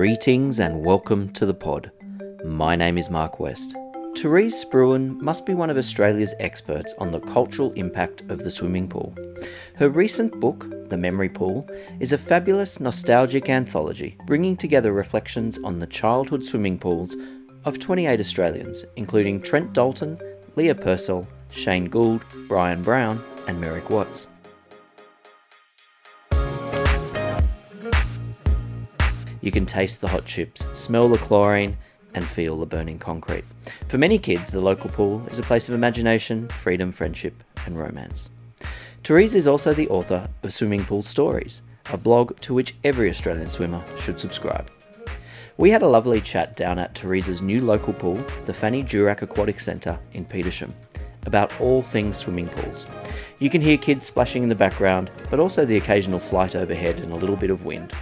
Greetings and welcome to the pod. My name is Mark West. Therese Spruhan must be one of Australia's experts on the cultural impact of the swimming pool. Her recent book, The Memory Pool, is a fabulous nostalgic anthology bringing together reflections on the childhood swimming pools of 28 Australians, including Trent Dalton, Leah Purcell, Shane Gould, Bryan Brown, and Merrick Watts. You can taste the hot chips, smell the chlorine, and feel the burning concrete. For many kids, the local pool is a place of imagination, freedom, friendship, and romance. Therese is also the author of Swimming Pool Stories, a blog to which every Australian swimmer should subscribe. We had a lovely chat down at Therese's new local pool, the Fanny Durack Aquatic Centre in Petersham, about all things swimming pools. You can hear kids splashing in the background, but also the occasional flight overhead and a little bit of wind.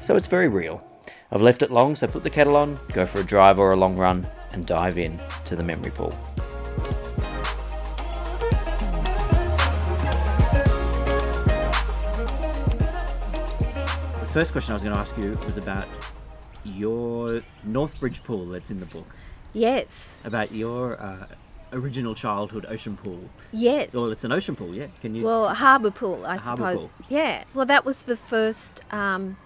So it's very real. I've left it long, so put the kettle on, go for a drive or a long run, and dive in to the memory pool. The first question I was going to ask you was about your Northbridge pool that's in the book. Yes. About your uh, original childhood ocean pool. Yes. Well, it's an ocean pool, yeah. Can you? Well, harbour pool, I A harbour suppose. pool. Yeah. Well, that was the first um,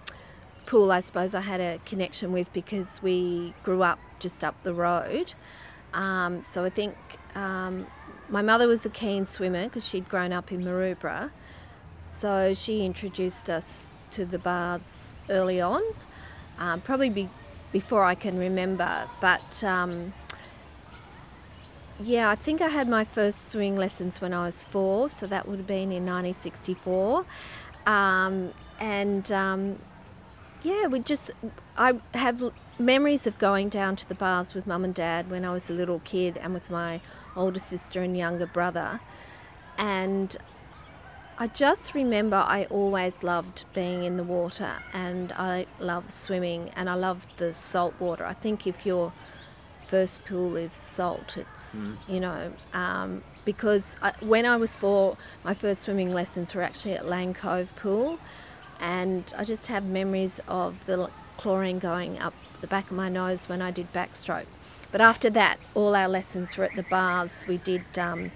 pool I suppose I had a connection with because we grew up just up the road. Um, so I think um, my mother was a keen swimmer because she'd grown up in Maroubra. So she introduced us to the baths early on, um, probably be, before I can remember. But um, yeah, I think I had my first swimming lessons when I was four, so that would have been in 1964. Um, and um, yeah, we just, I have memories of going down to the baths with mum and dad when I was a little kid and with my older sister and younger brother. And I just remember I always loved being in the water and I loved swimming and I loved the salt water. I think if your first pool is salt, it's, you know, um, because I, when I was four, my first swimming lessons were actually at Lane Cove Pool and I just have memories of the chlorine going up the back of my nose when I did backstroke. But after that, all our lessons were at the baths. We did um,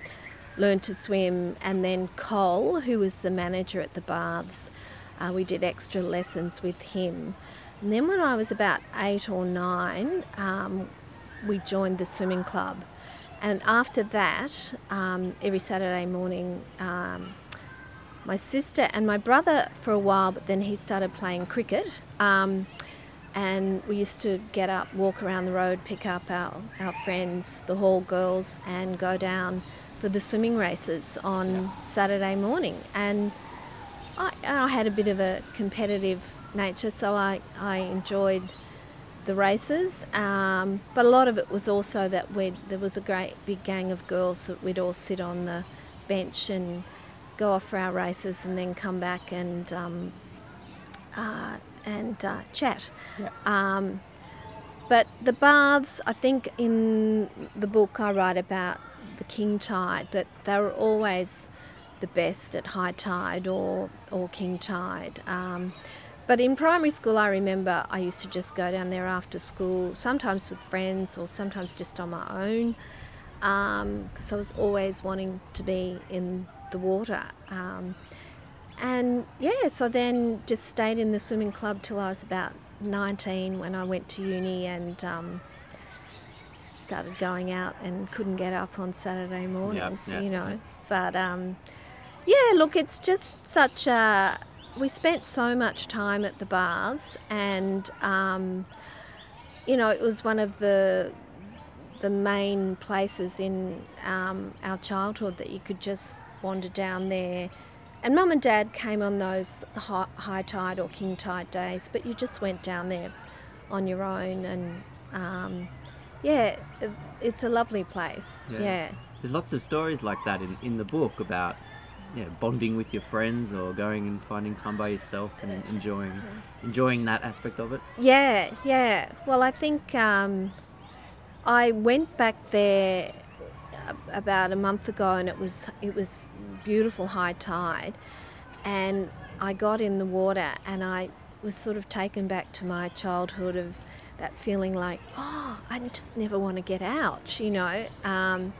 learn to swim, and then Cole, who was the manager at the baths, uh, we did extra lessons with him. And then when I was about eight or nine, um, we joined the swimming club. And after that, um, every Saturday morning, um, my sister and my brother for a while, but then he started playing cricket. Um, and we used to get up, walk around the road, pick up our, our friends, the hall girls, and go down for the swimming races on Saturday morning. And I, I had a bit of a competitive nature, so I, I enjoyed the races. Um, but a lot of it was also that we there was a great big gang of girls that we'd all sit on the bench and go off for our races and then come back and um, uh, and uh, chat. Yeah. Um, but the baths, I think in the book I write about the king tide, but they were always the best at high tide or, or king tide. Um, but in primary school, I remember I used to just go down there after school, sometimes with friends or sometimes just on my own, because I was always wanting to be in the water. Um, and yeah, so then just stayed in the swimming club till I was about 19 when I went to uni and um, started going out and couldn't get up on Saturday mornings, yeah, you know. yeah. But um, yeah, look, it's just such a. We spent so much time at the baths, and um, you know, it was one of the the main places in um, our childhood that you could just wander down there. And mum and dad came on those high, high tide or king tide days, but you just went down there on your own, and um, yeah, it's a lovely place. Yeah. yeah. There's lots of stories like that in, in the book about yeah, bonding with your friends or going and finding time by yourself and enjoying enjoying that aspect of it. Yeah, yeah. Well, I think um, I went back there about a month ago, and it was it was beautiful high tide, and I got in the water, and I was sort of taken back to my childhood of that feeling like, oh, I just never want to get out, you know. Um,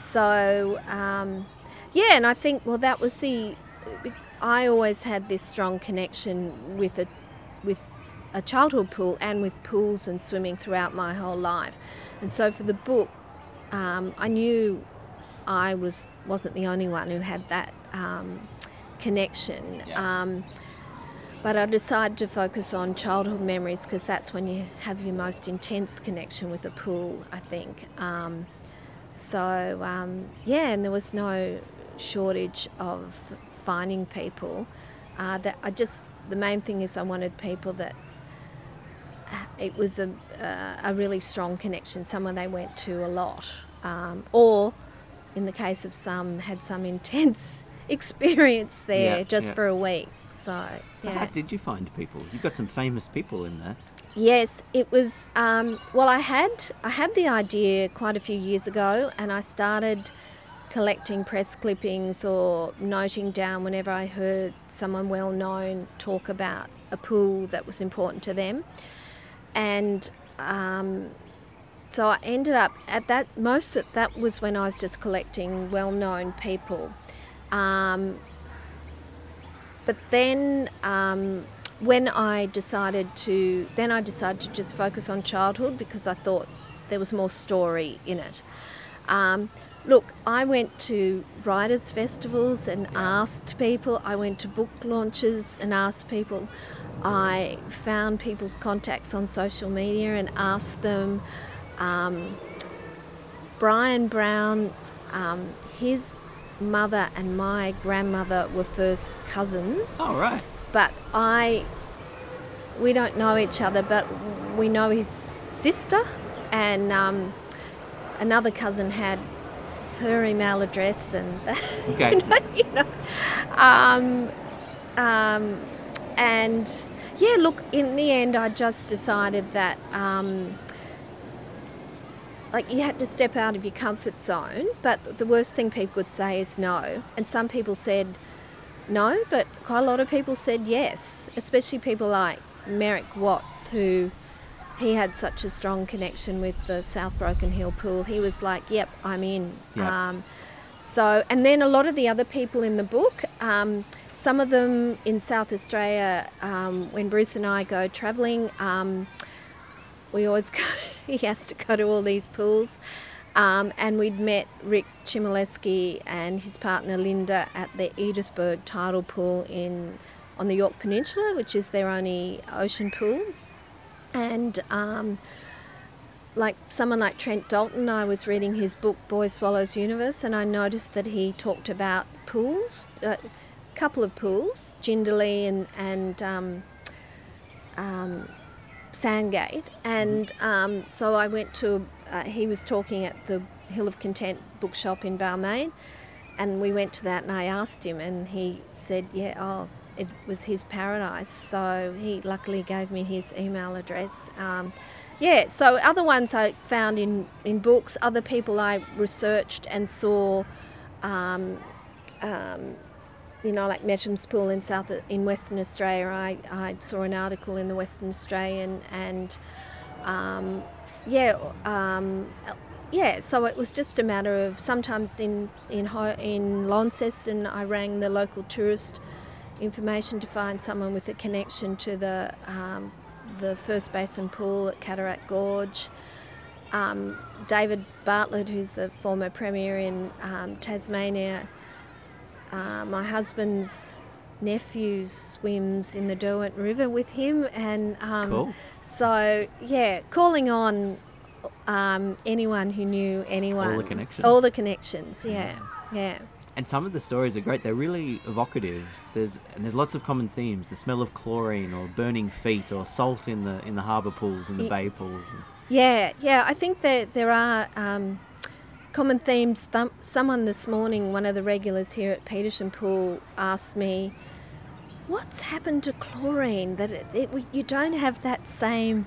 so, um, yeah, and I think, well, that was the. I always had this strong connection with a, with a childhood pool and with pools and swimming throughout my whole life, and so for the book, um, I knew I was wasn't the only one who had that um, connection. Yeah. Um, but I decided to focus on childhood memories because that's when you have your most intense connection with a pool, I think. Um, so, um, yeah, and there was no shortage of finding people. Uh, that I just, the main thing is I wanted people that it was a, uh, a really strong connection, someone they went to a lot. Um, or, in the case of some, had some intense experience there Yeah, just yeah. for a week. So, So yeah. how did you find people? You've got some famous people in there. Yes, it was. Um, well, I had I had the idea quite a few years ago, and I started collecting press clippings or noting down whenever I heard someone well known talk about a pool that was important to them, and um, so I ended up at that most of that was when I was just collecting well known people. Um, but then um, when I decided to, then I decided to just focus on childhood because I thought there was more story in it. Um, look, I went to writers' festivals and asked people. I went to book launches and asked people. I found people's contacts on social media and asked them. Um, Bryan Brown, um, his mother and my grandmother were first cousins Oh, right. but I we don't know each other, but we know his sister, and um, another cousin had her email address, and Okay. you know, um, um, and yeah, look, in the end, I just decided that. Um, like you had to step out of your comfort zone, but the worst thing people could say is no. And some people said, no, but quite a lot of people said yes, especially people like Merrick Watts, who he had such a strong connection with the South Broken Hill pool. He was like, yep, I'm in. Yep. Um, so, and then a lot of the other people in the book, um, some of them in South Australia, um, when Bruce and I go travelling, um, we always go, he has to go to all these pools. Um, and we'd met Rick Chmielewski and his partner Linda at the Edithburgh tidal pool in on the Yorke Peninsula, which is their only ocean pool. And um, like someone like Trent Dalton, I was reading his book Boy Swallows Universe, and I noticed that he talked about pools, a couple of pools, Jindalee and and um, um, Sandgate, and um, so I went to. Uh, he was talking at the Hill of Content bookshop in Balmain, and we went to that, and I asked him, and he said, "Yeah, oh, it was his paradise." So he luckily gave me his email address. Um, yeah, so other ones I found in in books, other people I researched and saw. Um, um, you know, like Mettam's Pool in South in Western Australia. I, I saw an article in the Western Australian, and um, yeah, um, yeah. So it was just a matter of sometimes in in in Launceston, I rang the local tourist information to find someone with a connection to the um, the First Basin Pool at Cataract Gorge. Um, David Bartlett, who's the former premier in um, Tasmania, uh, my husband's nephew swims in the Derwent River with him, and um, Cool. so yeah, calling on um, anyone who knew anyone, all the connections. all the connections, yeah, yeah. And some of the stories are great. They're really evocative. There's and there's lots of common themes: the smell of chlorine, or burning feet, or salt in the in the harbour pools and the bay pools. Yeah, yeah. I think that there are um, common themes. Th- someone this morning, one of the regulars here at Petersham Pool, asked me, "What's happened to chlorine? That it, it, you don't have that same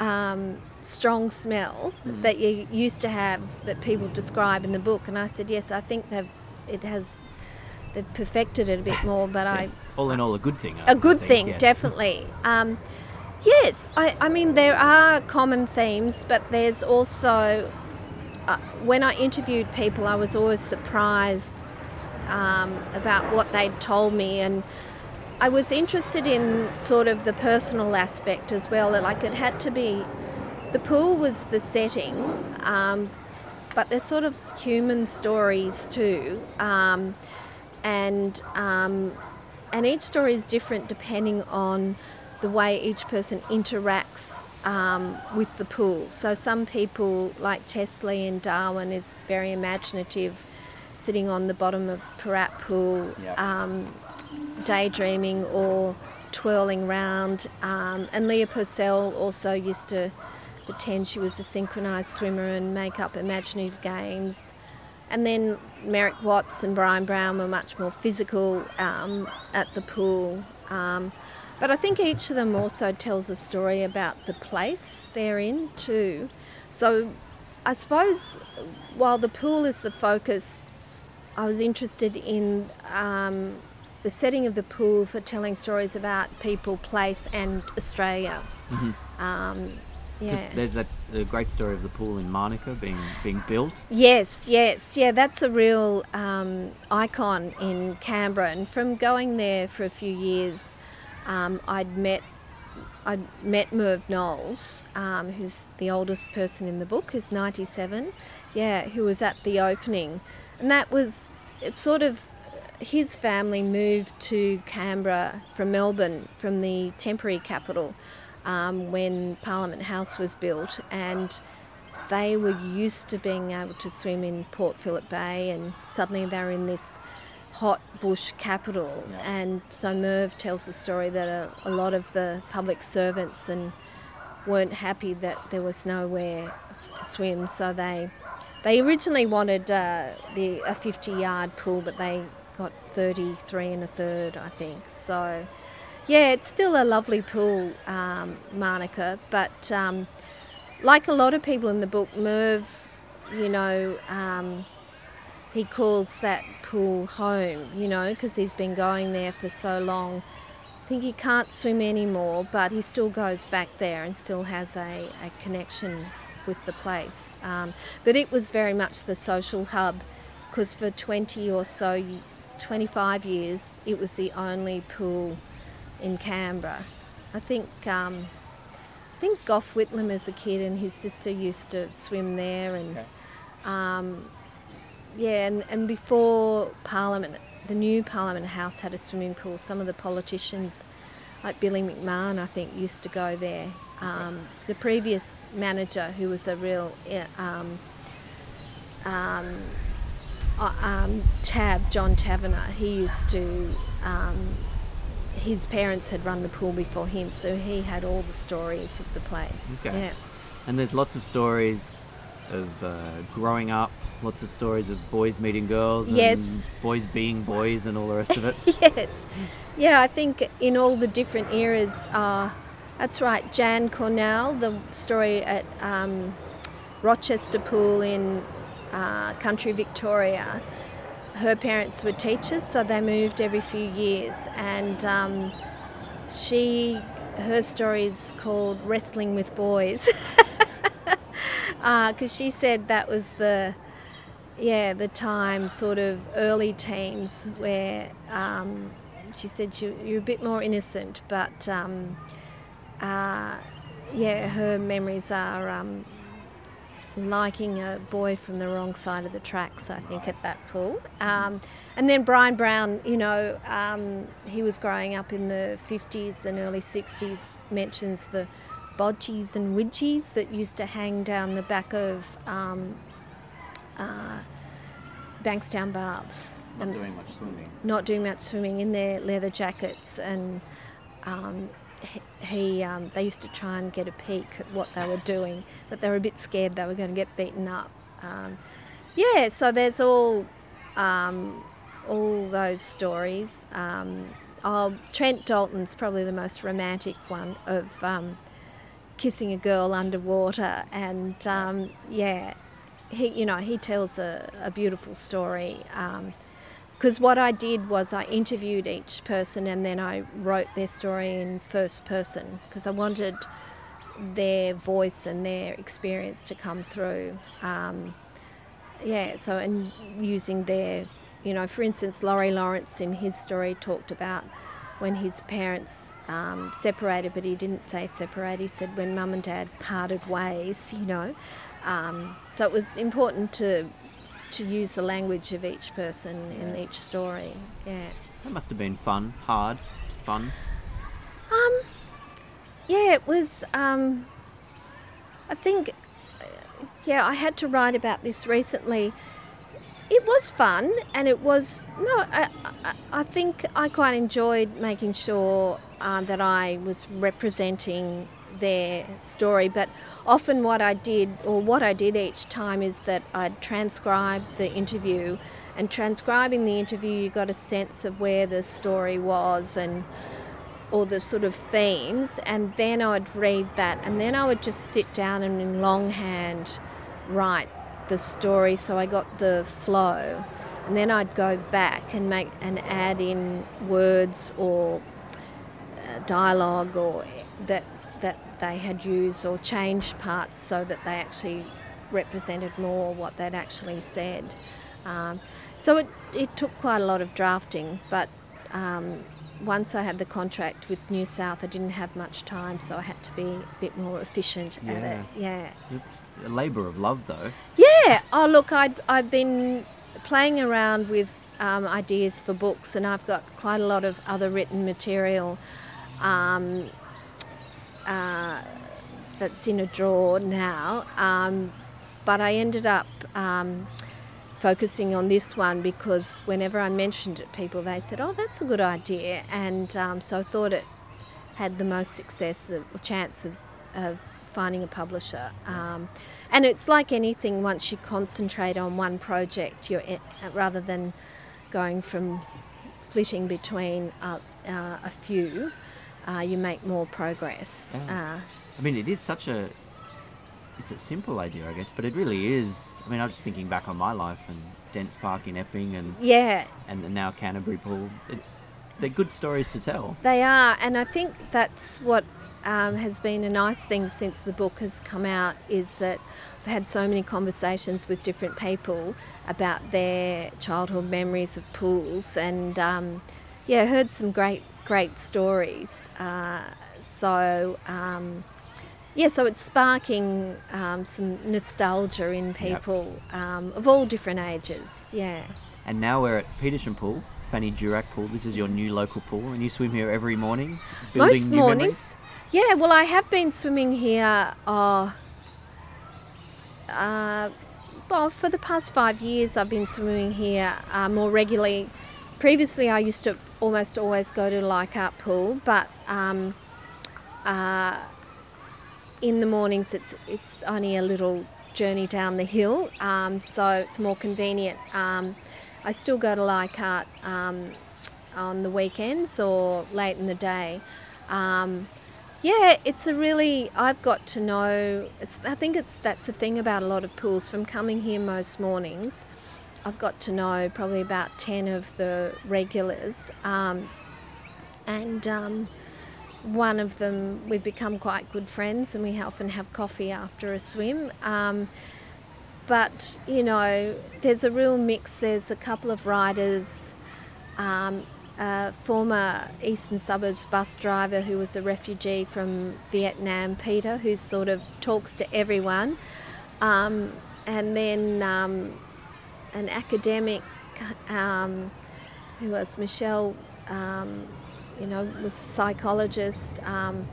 um, strong smell that you used to have that people describe in the book?" And I said, "Yes, I think they've, it has." they've perfected it a bit more. But I All in all, a good thing. I- a good think, thing, yes. definitely. Um, yes, I, I mean, there are common themes, but there's also, uh, when I interviewed people, I was always surprised um, about what they'd told me. And I was interested in sort of the personal aspect as well. Like, it had to be, the pool was the setting, um, but they're sort of human stories too. Um, and um, and each story is different depending on the way each person interacts um, with the pool. So some people, like Chesley in Darwin, is very imaginative, sitting on the bottom of Parap Pool, Yep. um, daydreaming or twirling round. Um, and Leah Purcell also used to pretend she was a synchronised swimmer and make up imaginative games. And then Merrick Watts and Bryan Brown were much more physical um, at the pool. Um, but I think each of them also tells a story about the place they're in too. So I suppose while the pool is the focus, I was interested in um, the setting of the pool for telling stories about people, place, and Australia. Um, yeah. There's that the great story of the pool in Manuka being being built. Yes, yes, yeah, that's a real um, icon in Canberra. And from going there for a few years, um, I'd met I'd met Merv Knowles, um, who's the oldest person in the book, who's 97. Yeah, who was at the opening, and that was it's sort of his family moved to Canberra from Melbourne, from the temporary capital, um, when Parliament House was built, and they were used to being able to swim in Port Phillip Bay, and suddenly they're in this hot bush capital. Yeah. And so Merv tells the story that a, a lot of the public servants and weren't happy that there was nowhere to swim, so they they originally wanted uh, the a 50 yard pool, but they got 33 and a third, I think. So yeah, it's still a lovely pool, um, Manuka, but. Um, like a lot of people in the book, Merv, you know, um, he calls that pool home, you know, because he's been going there for so long. I think he can't swim anymore, but he still goes back there and still has a, a connection with the place. Um, but it was very much the social hub because for 20 or so, 25 years, it was the only pool in Canberra. I think. Um, I think Gough Whitlam as a kid and his sister used to swim there and Okay. um, yeah and, and before Parliament the new Parliament House had a swimming pool some of the politicians like Billy McMahon I think used to go there um, the previous manager who was a real eh, um, um, um, Chav John Taverner he used to um, his parents had run the pool before him, so he had all the stories of the place. Okay. Yeah. And there's lots of stories of uh, growing up, lots of stories of boys meeting girls, and Yes. boys being boys, and all the rest of it. yes. Yeah, I think in all the different eras, uh, that's right. Jan Cornell, the story at um, Rochester Pool in uh, country Victoria, her parents were teachers, so they moved every few years. And um, she, her story is called Wrestling with Boys. Because she said that was the yeah, the time, sort of early teens, where um, she said you, you're a bit more innocent, but um, uh, yeah, her memories are um, liking a boy from the wrong side of the tracks, I think, at that pool. Um, and then Bryan Brown, you know, um, he was growing up in the 50s and early 60s, mentions the bodgies and widgies that used to hang down the back of um, uh, Bankstown baths. Not doing much swimming. not doing much swimming in their leather jackets and um, he, um, they used to try and get a peek at what they were doing but they were a bit scared they were going to get beaten up um, yeah so there's all um, all those stories um, oh, Trent Dalton's probably the most romantic one of um, kissing a girl underwater and um, yeah he you know he tells a, a beautiful story because what I did was I interviewed each person and then I wrote their story in first person because I wanted their voice and their experience to come through. Um, yeah, so and using their, you know, for instance, Laurie Lawrence in his story talked about when his parents um, separated, but he didn't say separate. He said when mum and dad parted ways, you know. Um, so it was important to to use the language of each person in each story. Yeah. That must have been fun, hard, fun. Um, yeah, it was. Um, I think, uh, yeah, I had to write about this recently. It was fun, and it was no. I, I, I think I quite enjoyed making sure uh, that I was representing their story. But often, what I did, or what I did each time, is that I'd transcribe the interview. And transcribing the interview, you got a sense of where the story was and all the sort of themes. And then I'd read that, and then I would just sit down and in longhand write the story so I got the flow. And then I'd go back and make and add in words or uh, dialogue or that they had used or changed parts so that they actually represented more what they'd actually said. Um, so it, it took quite a lot of drafting, but um, once I had the contract with New South, I didn't have much time, so I had to be a bit more efficient Yeah. at it. Yeah. It's a labour of love, though. Yeah. Oh, look, I'd, I've been playing around with um, ideas for books, and I've got quite a lot of other written material um, uh, that's in a drawer now. Um, but I ended up um, focusing on this one because whenever I mentioned it, people they said, "Oh, that's a good idea," and um, so I thought it had the most success or chance of, of finding a publisher. Um, and it's like anything, once you concentrate on one project, you're e- rather than going from flitting between uh, uh, a few, uh, you make more progress. Yeah. Uh, I mean, it is such a. It's a simple idea, I guess, but it really is. I mean, I'm just thinking back on my life and Dents Park in Epping and yeah, and now Canterbury Pool. It's they're good stories to tell. They are, and I think that's what um, has been a nice thing since the book has come out is that I've had so many conversations with different people about their childhood memories of pools, and um, yeah, heard some great, great stories. Uh, so. Um, yeah, so it's sparking um, some nostalgia in people um, of all different ages. Yeah. And now we're at Petersham Pool, Fanny Durack Pool. This is your new local pool, and you swim here every morning, Most mornings. Yeah, well, I have been swimming here. Uh, uh, well, for the past five years, I've been swimming here uh, more regularly. Previously, I used to almost always go to Leichhardt Pool, but um, uh, in the mornings, it's it's only a little journey down the hill, um, so it's more convenient. Um, I still go to Leichhardt um, on the weekends or late in the day. Um, yeah, it's a really. I've got to know. I think it's that's the thing about a lot of pools. From coming here most mornings, I've got to know probably about ten of the regulars, um, and um, one of them we've become quite good friends, and we often have coffee after a swim. Um, but you know, there's a real mix. There's a couple of riders. Um, a former Eastern Suburbs bus driver who was a refugee from Vietnam, Peter, who sort of talks to everyone. Um, and then um, an academic um, who was Michelle, um, you know, was a psychologist. Um,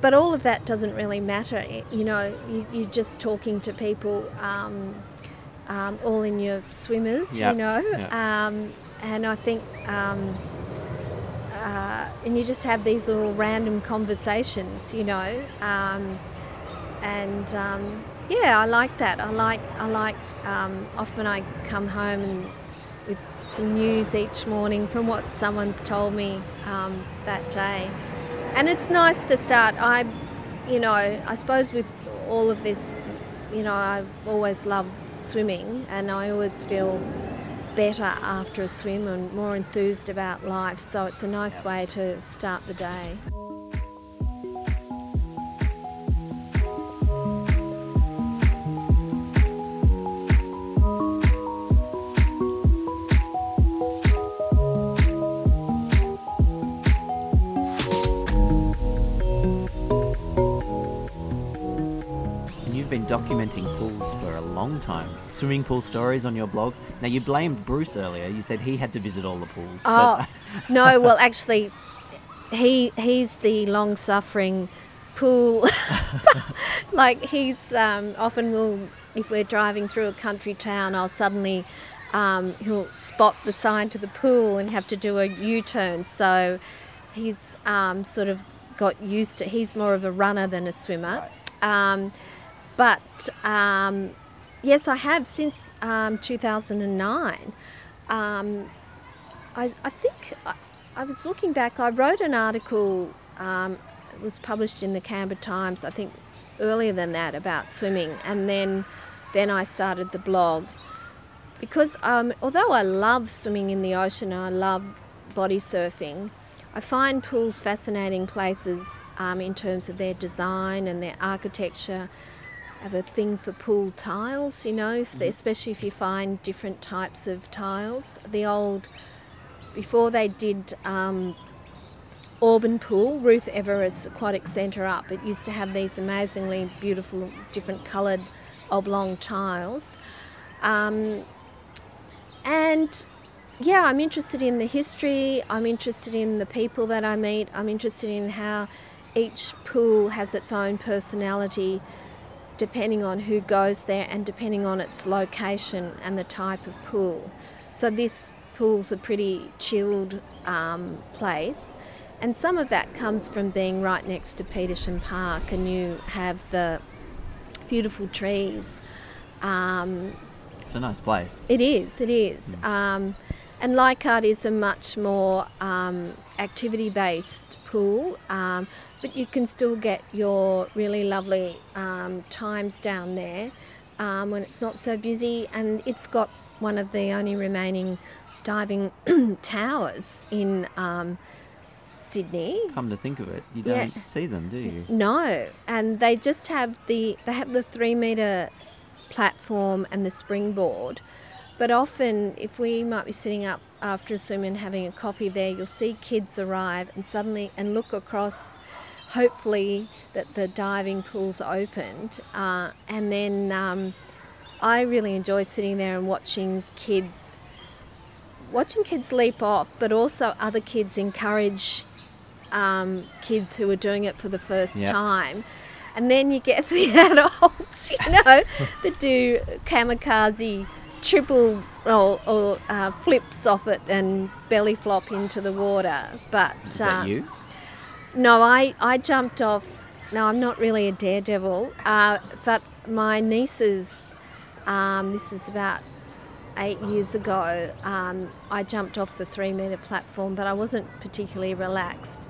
but all of that doesn't really matter. You know, you, you're just talking to people, um, um, all in your swimmers, Yep, you know. yep. Um, and I think, um, uh, and you just have these little random conversations, you know. Um, and um, yeah, I like that. I like, I like. Um, often I come home and with some news each morning from what someone's told me um, that day, and it's nice to start. I, you know, I suppose with all of this, you know, I've always loved swimming, and I always feel better after a swim and more enthused about life. So it's a nice way to start the day. Been documenting pools for a long time. Swimming pool stories on your blog. Now, you blamed Bruce earlier. You said he had to visit all the pools. Oh, no, well, actually, he he's the long suffering pool. like, he's um, often will, if we're driving through a country town, I'll suddenly, um, he'll spot the sign to the pool and have to do a U turn. So he's um, sort of got used to, he's more of a runner than a swimmer. Um, but um, yes, I have since um, 2009. Um, I, I think I, I was looking back, I wrote an article, um, it was published in the Canberra Times, I think earlier than that, about swimming, and then, then I started the blog. Because um, although I love swimming in the ocean and I love body surfing, I find pools fascinating places um, in terms of their design and their architecture. Have a thing for pool tiles, you know, if they, especially if you find different types of tiles. The old, before they did um, Auburn Pool, Ruth Everuss Aquatic Centre up, it used to have these amazingly beautiful, different coloured oblong tiles. Um, and yeah, I'm interested in the history, I'm interested in the people that I meet, I'm interested in how each pool has its own personality depending on who goes there and depending on its location and the type of pool. So this pool's a pretty chilled um, place, and some of that comes from being right next to Petersham Park, and you have the beautiful trees. Um, It's a nice place. it is, it is. Um, and Leichhardt is a much more um, activity based pool, um, but you can still get your really lovely um, times down there um, when it's not so busy. And it's got one of the only remaining diving towers in um, Sydney. Come to think of it, you don't see them, do you? No, and they just have the they have the three meter platform and the springboard. But often, if we might be sitting up after a swim and having a coffee there, you'll see kids arrive and suddenly and look across. Hopefully, that the diving pool's opened, uh, and then um, I really enjoy sitting there and watching kids watching kids leap off, but also other kids encourage um, kids who are doing it for the first Yep. time. And then you get the adults, you know, that do kamikaze triple or, or uh, flips off it and belly flop into the water. But Is that um, you? no, I, I jumped off. No, I'm not really a daredevil, uh, but my nieces, um, this is about eight years ago, um, I jumped off the three metre platform, but I wasn't particularly relaxed.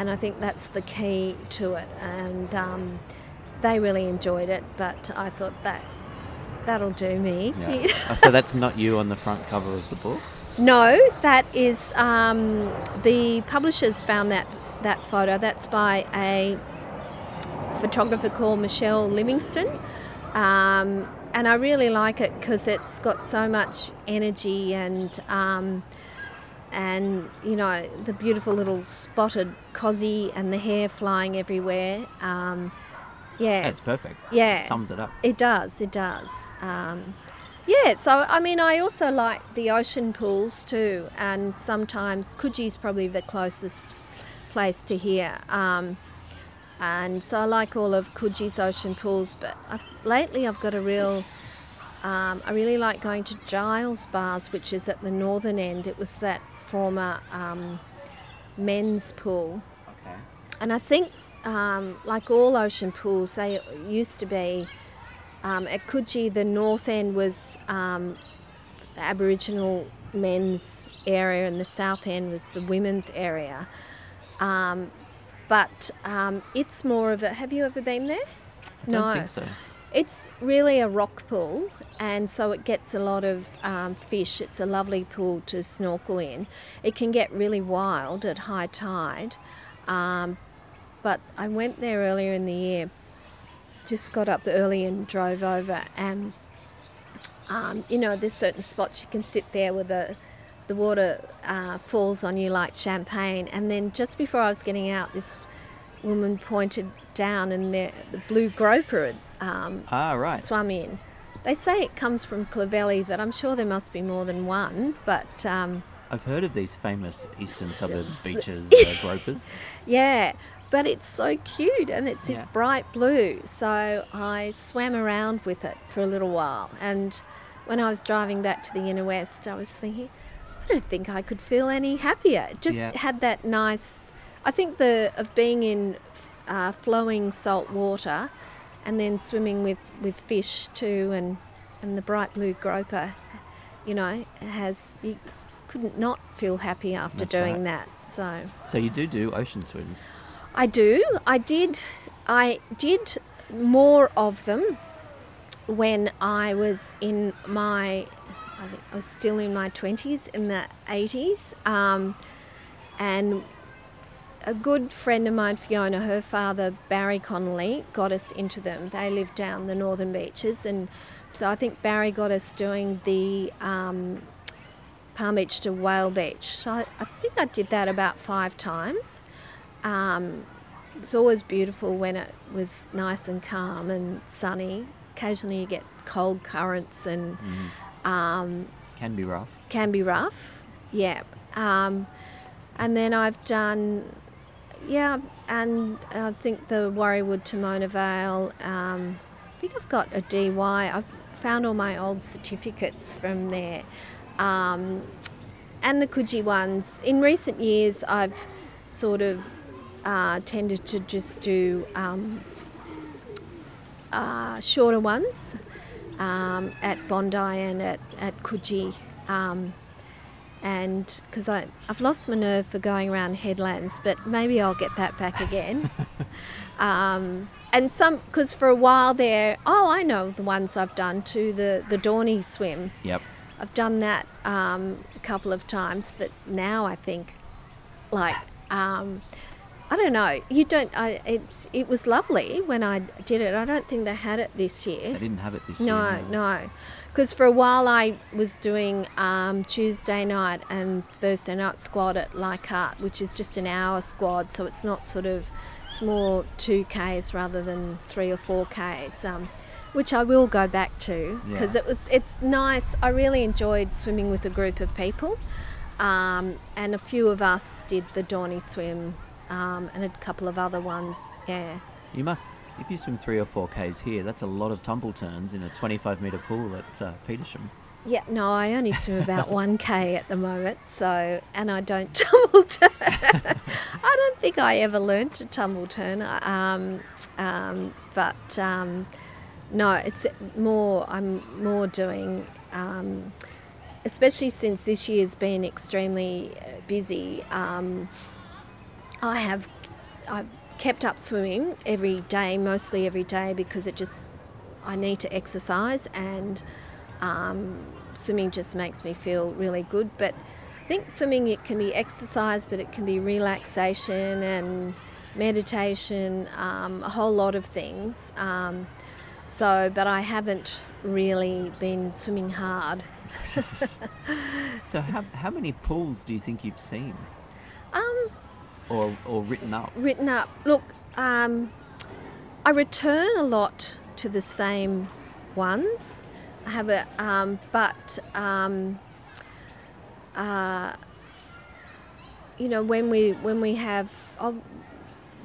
And I think that's the key to it. And um, they really enjoyed it, but I thought that that'll do me. Yeah. So that's not you on the front cover of the book? No, that is um, the publishers found that that photo. That's by a photographer called Michelle Livingston, um, and I really like it because it's got so much energy and um, and you know the beautiful little spotted cozzy and the hair flying everywhere. Um, yeah, That's perfect. yeah. It sums it up. It does, it does. Um, yeah, so I mean, I also like the ocean pools too, and sometimes Coogee's probably the closest place to here. Um, and so I like all of Coogee's ocean pools, but I've, lately I've got a real. Um, I really like going to Giles Baths, which is at the northern end. It was that former um, men's pool. Okay. And I think, um, like all ocean pools, they used to be um, at Coogee, the north end was um, the Aboriginal men's area, and the south end was the women's area. Um, but um, it's more of a. Have you ever been there? I don't think so. It's really a rock pool, and so it gets a lot of um, fish. It's a lovely pool to snorkel in. It can get really wild at high tide, um, but I went there earlier in the year. Just got up early and drove over, and um, you know, there's certain spots you can sit there with the the water uh, falls on you like champagne. And then just before I was getting out, this woman pointed down, and the, the blue groper um, Ah, right. swum in. They say it comes from Clovelly, but I'm sure there must be more than one. But um, I've heard of these famous eastern suburbs beaches, uh, gropers. yeah, but it's so cute and it's this Yeah. bright blue. So I swam around with it for a little while. And when I was driving back to the inner west, I was thinking, I don't think I could feel any happier. It just Yeah. had that nice. I think the of being in uh, flowing salt water, and then swimming with with fish too, and and the bright blue groper, you know, has you couldn't not feel happy after That's doing right. that. So. So you do do ocean swims. I do. I did. I did more of them when I was in my. I think I was still in my twenties, in the eighties, um, and a good friend of mine, Fiona, her father Barry Connolly, got us into them. They lived down the northern beaches, and so I think Barry got us doing the um, Palm Beach to Whale Beach. So I, I think I did that about five times. Um, it was always beautiful when it was nice and calm and sunny. Occasionally you get cold currents and um, Can be rough. can be rough. Yeah. Um, and then I've done, yeah, and I think the Warriewood to Mona Vale. Um, I think I've got a DY. I've found all my old certificates from there. Um, and the Coogee ones. In recent years, I've sort of uh, tended to just do um, uh, shorter ones um, at Bondi and at, at Coogee. Um, and because I've lost my nerve for going around headlands, but maybe I'll get that back again. um, and some, because for a while there, oh, I know the ones I've done to the, the Dawny swim. Yep. I've done that um, a couple of times, but now I think, like, um, I don't know. You don't. I, it's it was lovely when I did it. I don't think they had it this year. didn't have it this No, year. no, because for a while I was doing um, Tuesday night and Thursday night squad at Leichhardt, which is just an hour squad, so it's not sort of it's more two k's rather than three or four k's. Um, which I will go back to because Yeah. it was it's nice. I really enjoyed swimming with a group of people, um, and a few of us did the Dawny swim um, and a couple of other ones. Yeah, You must, if you swim three or four k's here, that's a lot of tumble turns in a 25 metre pool at uh, Petersham. yeah. No, I only swim about one k at the moment, so and I don't tumble turn. I don't think I ever learned to tumble turn. Um, um, but um, no, it's more. I'm more doing. Um, especially since this year's been extremely uh, busy, um, I have I've kept up swimming every day, mostly every day, because it just I need to exercise and um, swimming just makes me feel really good. But I think swimming it can be exercise, but it can be relaxation and meditation, um, a whole lot of things. Um, so, but I haven't really been swimming hard. So, how, how many pools do you think you've seen Um, or, or written up? written up. Look, um, I return a lot to the same ones. I have a, um, but um, uh, you know, when we when we have, oh,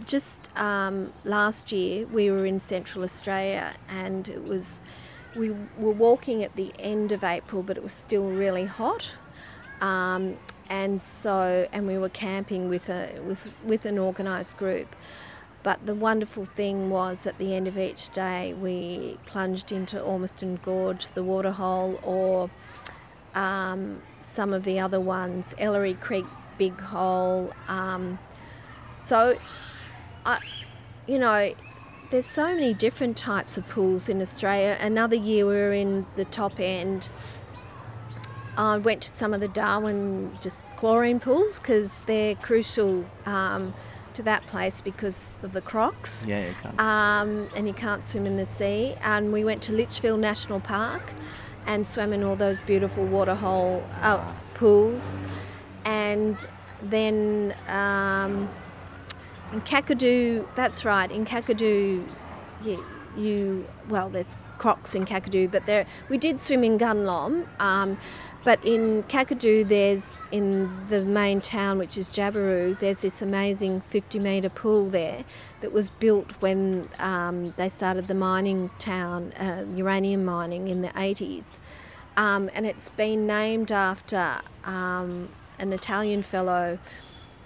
just um, last year we were in Central Australia and it was we were walking at the end of April, but it was still really hot. Um, and so and we were camping with a with with an organised group. But the wonderful thing was at the end of each day we plunged into Ormiston Gorge, the waterhole, or um, some of the other ones, Ellery Creek Big Hole. Um, so, I, you know, there's so many different types of pools in Australia. Another year we were in the top end. I went to some of the Darwin just chlorine pools because they're crucial um, to that place because of the crocs. Yeah, you can't. Um, and you can't swim in the sea. And we went to Litchfield National Park and swam in all those beautiful waterhole uh, pools. And then um, in Kakadu, that's right, in Kakadu, you, you well, there's crocs in Kakadu, but there we did swim in Gunlom. Um, but in Kakadu, there's in the main town, which is Jabiru, there's this amazing 50 metre pool there that was built when um, they started the mining town, uh, uranium mining in the 80s. Um, and it's been named after um, an Italian fellow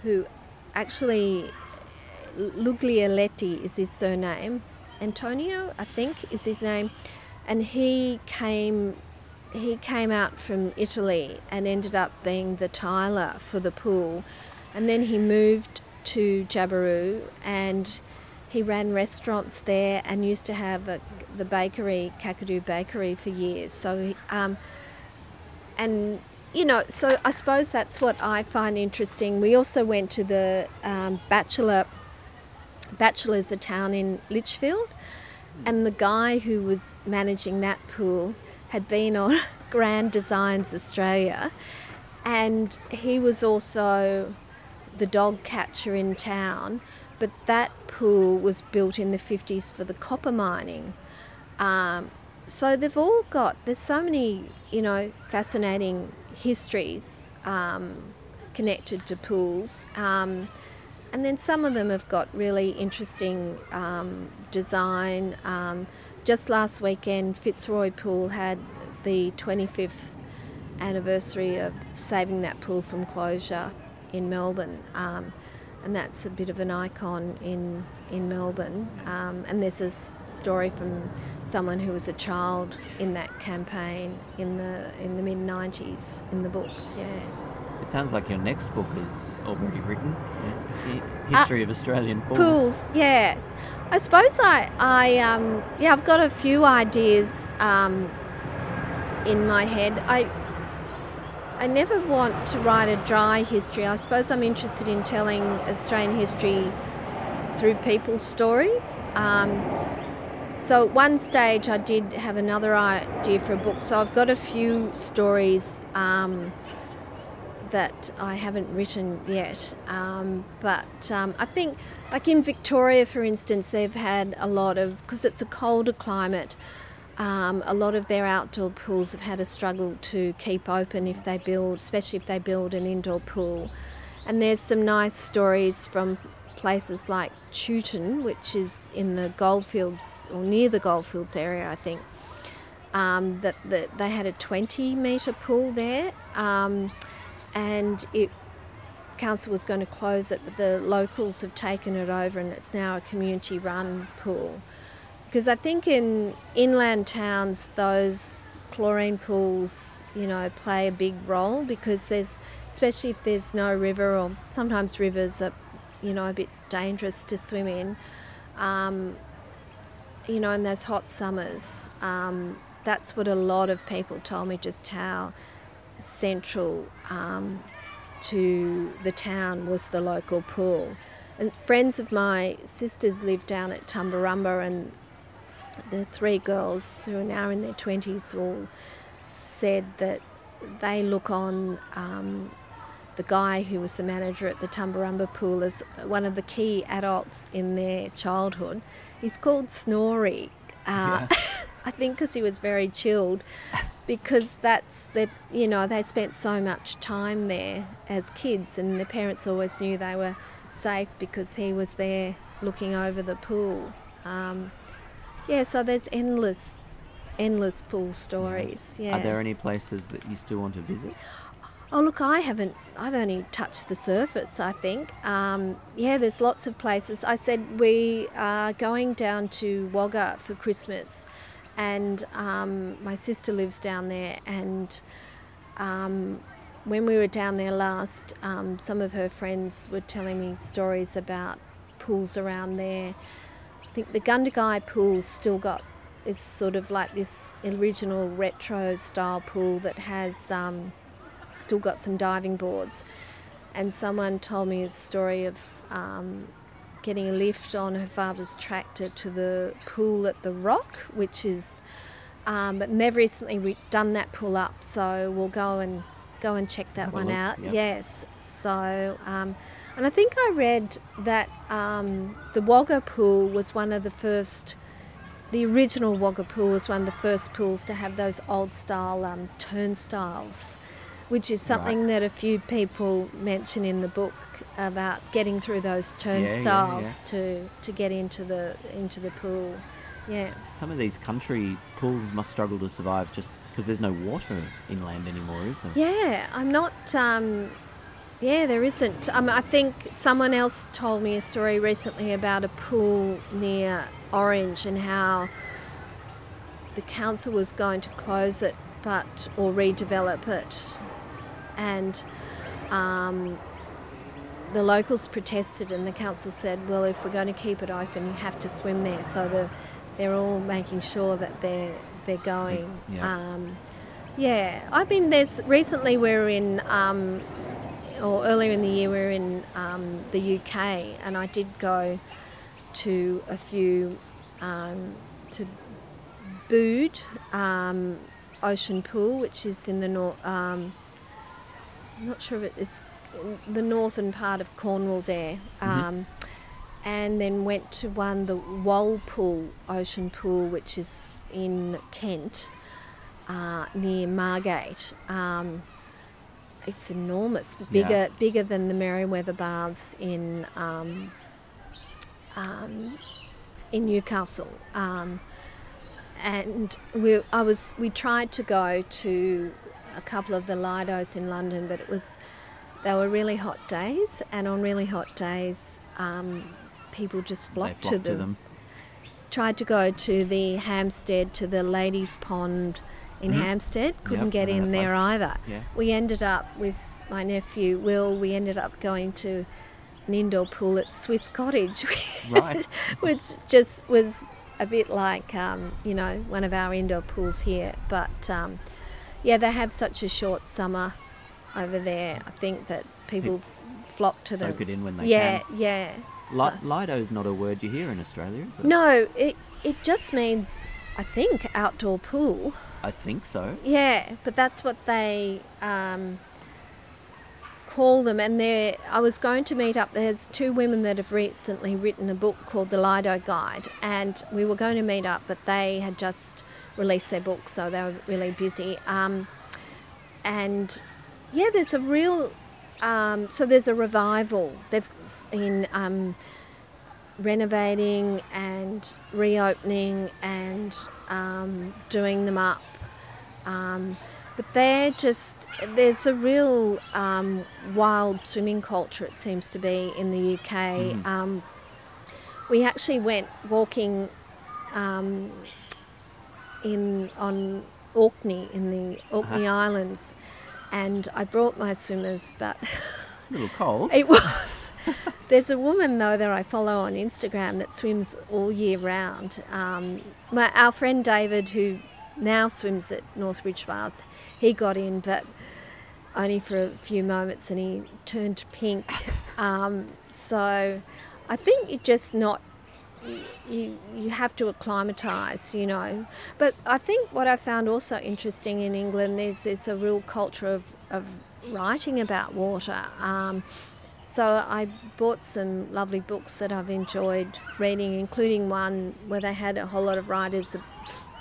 who actually, Luglialetti is his surname, Antonio, I think, is his name. And he came he came out from Italy and ended up being the tiler for the pool. And then he moved to Jabiru and he ran restaurants there and used to have a, the bakery, Kakadu Bakery, for years. So, um, and you know, so I suppose that's what I find interesting. We also went to the um, Batchelor, Batchelor's a town in Litchfield, and the guy who was managing that pool had been on Grand Designs Australia, and he was also the dog catcher in town. But that pool was built in the 50s for the copper mining. Um, so they've all got, there's so many, you know, fascinating histories um, connected to pools. Um, and then some of them have got really interesting um, design. Just last weekend, Fitzroy Pool had the 25th anniversary of saving that pool from closure in Melbourne. Um, and that's a bit of an icon in in Melbourne. Um, and there's a story from someone who was a child in that campaign in the in the mid '90s in the book. Yeah. It sounds like your next book is already written. Yeah. History uh, of Australian pools. Pools, yeah. I suppose I, I um, yeah, I've got a few ideas um, in my head. I I never want to write a dry history. I suppose I'm interested in telling Australian history through people's stories. Um, so at one stage, I did have another idea for a book. So I've got a few stories um, that I haven't written yet. Um, but um, I think, like in Victoria, for instance, they've had a lot of, because it's a colder climate, um, a lot of their outdoor pools have had a struggle to keep open if they build, especially if they build an indoor pool. And there's some nice stories from places like Chewton, which is in the goldfields or near the goldfields area, I think. Um, that, that they had a 20 metre pool there, um, and it council was going to close it, but the locals have taken it over, and it's now a community-run pool. Because I think in inland towns, those chlorine pools, you know, play a big role because there's, especially if there's no river or sometimes rivers are, you know, a bit dangerous to swim in. Um, you know, in those hot summers, um, that's what a lot of people told me just how central um, to the town was the local pool. And friends of my sisters live down at Tumbarumba, and the three girls who are now in their 20s all said that they look on um, the guy who was the manager at the Tumbarumba pool as one of the key adults in their childhood. He's called Snorri. Uh, yeah. I think because he was very chilled, because that's the you know they spent so much time there as kids, and the parents always knew they were safe because he was there looking over the pool. Um, yeah, so there's endless, endless pool stories. Yeah. Are there any places that you still want to visit? Oh, look, I haven't, I've only touched the surface, I think. Um, yeah, there's lots of places. I said we are going down to Wagga for Christmas, and um, my sister lives down there. And um, when we were down there last, um, some of her friends were telling me stories about pools around there I think the Gundagai pool's still got is sort of like this original retro style pool that has um, still got some diving boards. And someone told me a story of um, getting a lift on her father's tractor to the pool at the Rock, which is, um, but they've recently re- done that pull up, so we'll go and go and check that Have one look, out. yep. Yes, so. Um, and I think I read that um, the Wagga pool was one of the first, the original Wagga pool was one of the first pools to have those old style um, turnstiles, which is something that a few people mention in the book about getting through those yeah, yeah. turnstiles to to get into the into the pool. Yeah. Some of these country pools must struggle to survive just because there's no water inland anymore, is there? Yeah, I'm not. Um, yeah, there isn't. Um, I think someone else told me a story recently about a pool near Orange and how the council was going to close it, but or redevelop it, and um, the locals protested, and the council said, "Well, if we're going to keep it open, you have to swim there." So the, they're all making sure that they're they're going. Yeah. Um, yeah, I mean, there's recently we're in, um, or earlier in the year we were in um, the UK, and I did go to a few um, to Bude um, Ocean Pool, which is in the north. I'm not sure if it, it's the northern part of Cornwall there. Um, and then went to one, the Walpole Ocean Pool, which is in Kent, uh, near Margate. Um, it's enormous, bigger Yeah. bigger than the Merewether Baths in um, um, in Newcastle. Um, and we, I was, we tried to go to a couple of the Lidos in London, but it was, they were really hot days, and on really hot days, um, people just They flocked flock to them. Tried to go to the Hampstead, to the Ladies' Pond in Mhm. Hampstead, couldn't Yep, get in there place. either. Yeah. We ended up with my nephew Will, we ended up going to an indoor pool at Swiss Cottage, Right. which just was a bit like, um, you know, one of our indoor pools here. But um, yeah, they have such a short summer over there. I think that people flock to them. Soak it in when they yeah, can. yeah. Li- So- Lido's not a word you hear in Australia, is it? no, it it just means I think outdoor pool. I think so. Yeah, but that's what they um, call them. And they I was going to meet up. There's two women that have recently written a book called The Lido Guide, and we were going to meet up, but they had just released their book, so they were really busy. Um, and yeah, there's a real. Um, so there's a revival. They've in um, renovating and reopening and um, doing them up. Um, but they're just, there's a real um, wild swimming culture, it seems to be, in the UK. Um, we actually went walking um, in on Orkney, in the Orkney Islands, and I brought my swimmers, but A little cold. it was. There's a woman though that I follow on Instagram that swims all year round. Um, my our friend David, who now swims at Northbridge Baths, he got in, but only for a few moments, and he turned pink. Um, so I think it just not. You, you have to acclimatise, you know. But I think what I found also interesting in England, is there's a real culture of, of writing about water. Um, so I bought some lovely books that I've enjoyed reading, including one where they had a whole lot of writers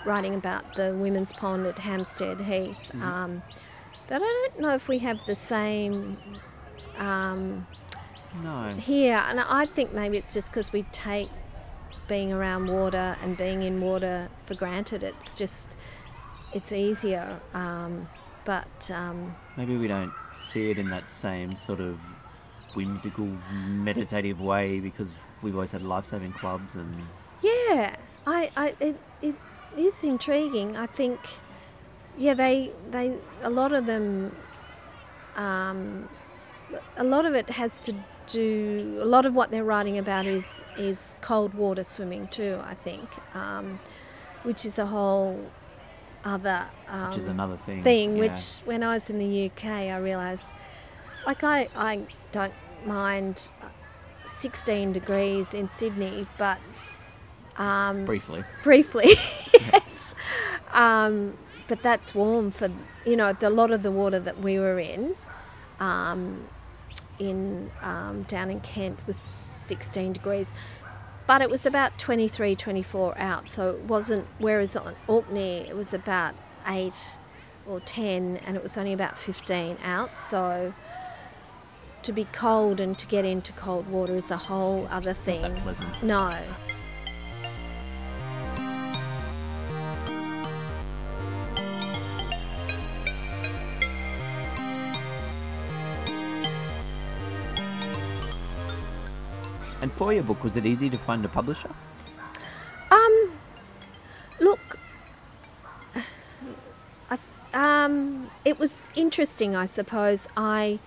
writing about the women's pond at Hampstead Heath. Um, but I don't know if we have the same um, No. here, and I think maybe it's just because we take being around water and being in water for granted. It's just it's easier, um, but um, Maybe we don't see it in that same sort of whimsical, meditative way because we've always had life-saving clubs and yeah, I, I it, it is intriguing. I think yeah, they they a lot of them. Um, a lot of it has to do a lot of what they're writing about is is cold water swimming too. I think, um, which is a whole other um, which is another thing. thing. yeah. Which when I was in the UK, I realised, like I I don't mind 16 degrees in Sydney, but um, briefly. briefly, yes. Um, but that's warm for you know the lot of the water that we were in. Um, in um, down in Kent was 16 degrees, but it was about 23, 24 out. So it wasn't. Whereas on Orkney, it was about eight or 10, and it was only about 15 out. So to be cold and to get into cold water is a whole other thing. No. And for your book, was it easy to find a publisher? Um, look, I, um, it was interesting, I suppose. I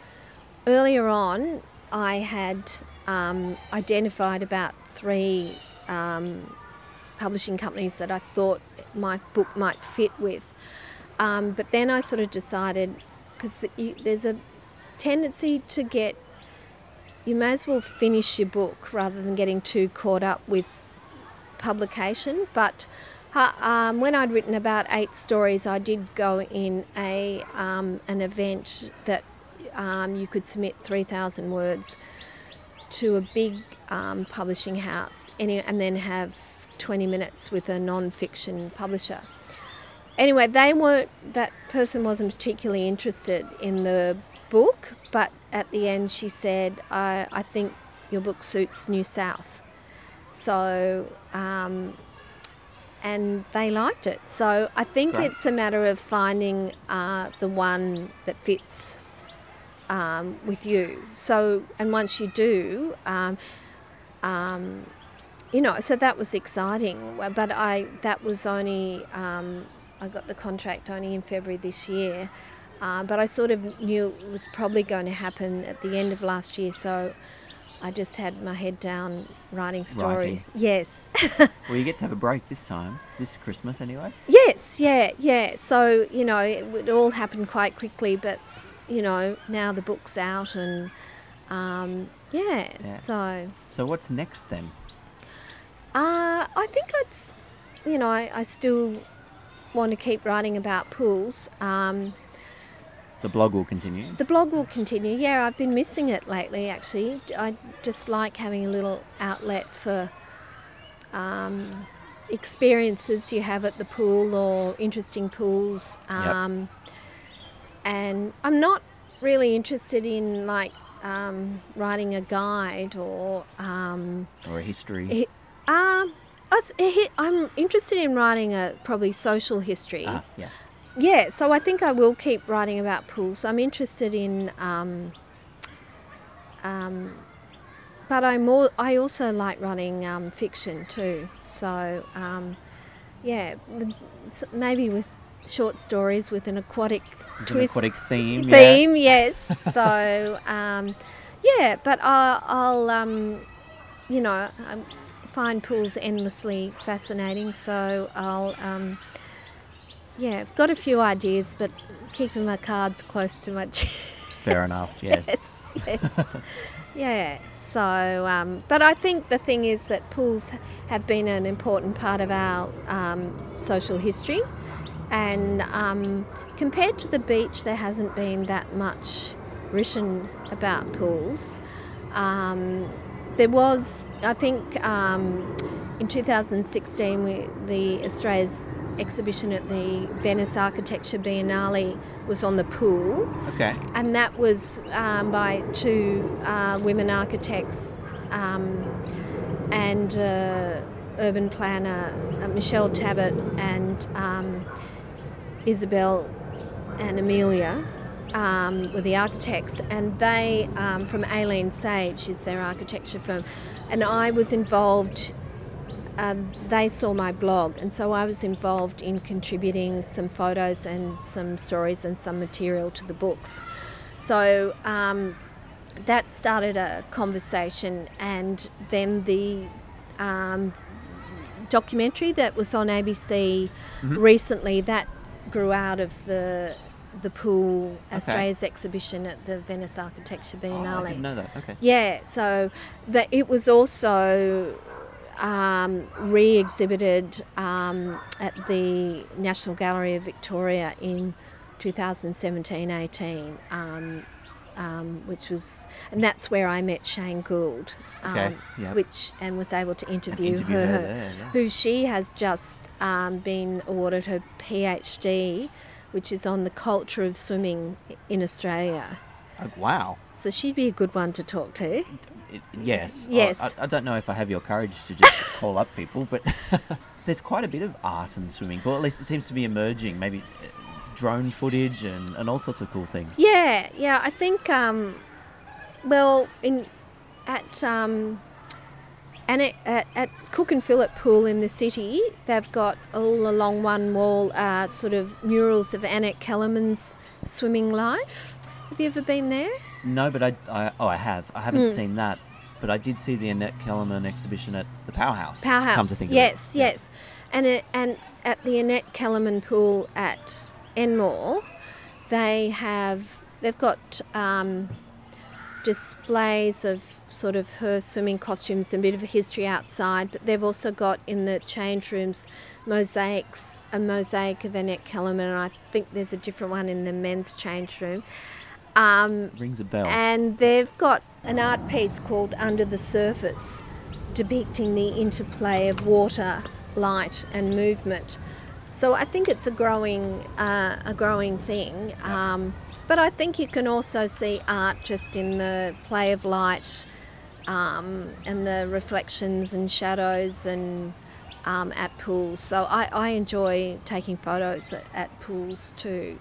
earlier on, I had um, identified about three um, publishing companies that I thought my book might fit with. Um, but then I sort of decided because there's a tendency to get you may as well finish your book rather than getting too caught up with publication. But um, when I'd written about eight stories, I did go in a um, an event that um, you could submit three thousand words to a big um, publishing house, and then have twenty minutes with a non-fiction publisher. Anyway, they weren't. That person wasn't particularly interested in the book, but at the end she said, "I, I think your book suits New South." So, um, and they liked it. So I think Great. it's a matter of finding uh, the one that fits um, with you. So, and once you do, um, um, you know, so that was exciting. But I that was only um, I got the contract only in February this year. Uh, but I sort of knew it was probably going to happen at the end of last year, so I just had my head down writing stories. Writing. Yes. Well, you get to have a break this time, this Christmas anyway. Yes, yeah, yeah. So, you know, it, it all happened quite quickly, but, you know, now the book's out and, um, yeah, Yeah. so. So what's next then? Uh, I think I'd, you know, I, I still want to keep writing about pools. Um, The blog will continue. the blog will continue. Yeah, I've been missing it lately, actually. I just like having a little outlet for um, experiences you have at the pool or interesting pools. Um, And I'm not really interested in like um, writing a guide or. Um, Or a history. Hi- Um, I'm interested in writing a probably social histories. Ah, yeah. Yeah, so I think I will keep writing about pools. I'm interested in, um, um, but I more. I also like writing um, fiction too. So um, yeah, maybe with short stories with an aquatic an twist aquatic theme. yeah. theme, yes. So, um, yeah, but I'll, I'll um, you know, I find pools endlessly fascinating. So I'll, um, yeah, I've got a few ideas, but keeping my cards close to my chest. Fair enough, yes. Yes, yes. yeah. So, um, but I think the thing is that pools have been an important part of our um, social history, and um, compared to the beach, there hasn't been that much written about pools. Um, there was, I think, um, in 2016, we, the Australia's exhibition at the Venice Architecture Biennale was on the pool Okay. and that was um, by two uh, women architects um, and uh, urban planner uh, Michelle Tabet and um, Isabel and Amelia um, were the architects, and they um, from Aileen Sage is their architecture firm, and I was involved. Uh, they saw my blog, and so I was involved in contributing some photos and some stories and some material to the books. So, um, that started a conversation, and then the um, documentary that was on ABC Mm-hmm. recently that grew out of the the pool Australia's exhibition at the Venice Architecture Oh, Biennale. I didn't know that. Okay. Yeah, so that it was also um, re-exhibited um, at the National Gallery of Victoria in 2017-18, um, um, which was, and that's where I met Shane Gould, um, Okay, yep. which and was able to interview, interview her, her there, yeah. who she has just um, been awarded her PhD, which is on the culture of swimming in Australia. Oh, wow. So she'd be a good one to talk to. It- yes. I- Yes. I, I don't know if I have your courage to just call up people, but there's quite a bit of art in the swimming pool. At least it seems to be emerging. Maybe uh, drone footage and, and all sorts of cool things. Yeah, yeah. I think, um, well, in at um, and it, at, at Cook and Phillip Pool in the city, they've got all along one wall uh, sort of murals of Annette Kellermann's swimming life. Have you ever been there? No, but I, I oh I have. I haven't Hmm. seen that, but I did see the Annette Kellermann exhibition at the Powerhouse. Powerhouse. To think of yes. Yeah. yes. And it, and at the Annette Kellermann pool at Enmore, they have they've got um, displays of sort of her swimming costumes and a bit of a history outside, but they've also got in the change rooms mosaics, a mosaic of Annette Kellermann, and I think there's a different one in the men's change room. Um, Rings a bell. and they've got an art piece called Under the Surface, depicting the interplay of water, light, and movement. So I think it's a growing, uh, a growing thing. Um, but I think you can also see art just in the play of light um, and the reflections and shadows and um, at pools. So I, I enjoy taking photos at, at pools too.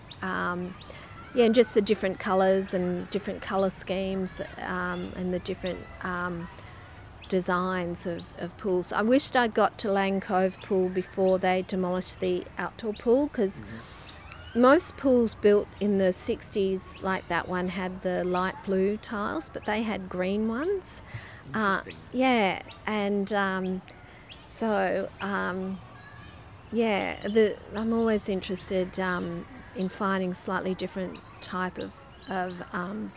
Yeah, and just the different colours and different colour schemes um, and the different um, designs of, of pools. I wished I'd got to Lane Cove Pool before they demolished the outdoor pool because most pools built in the 60s, like that one, had the light blue tiles, but they had green ones. Uh, yeah, and um, so um, yeah, the, I'm always interested um, in finding slightly different type of, of um,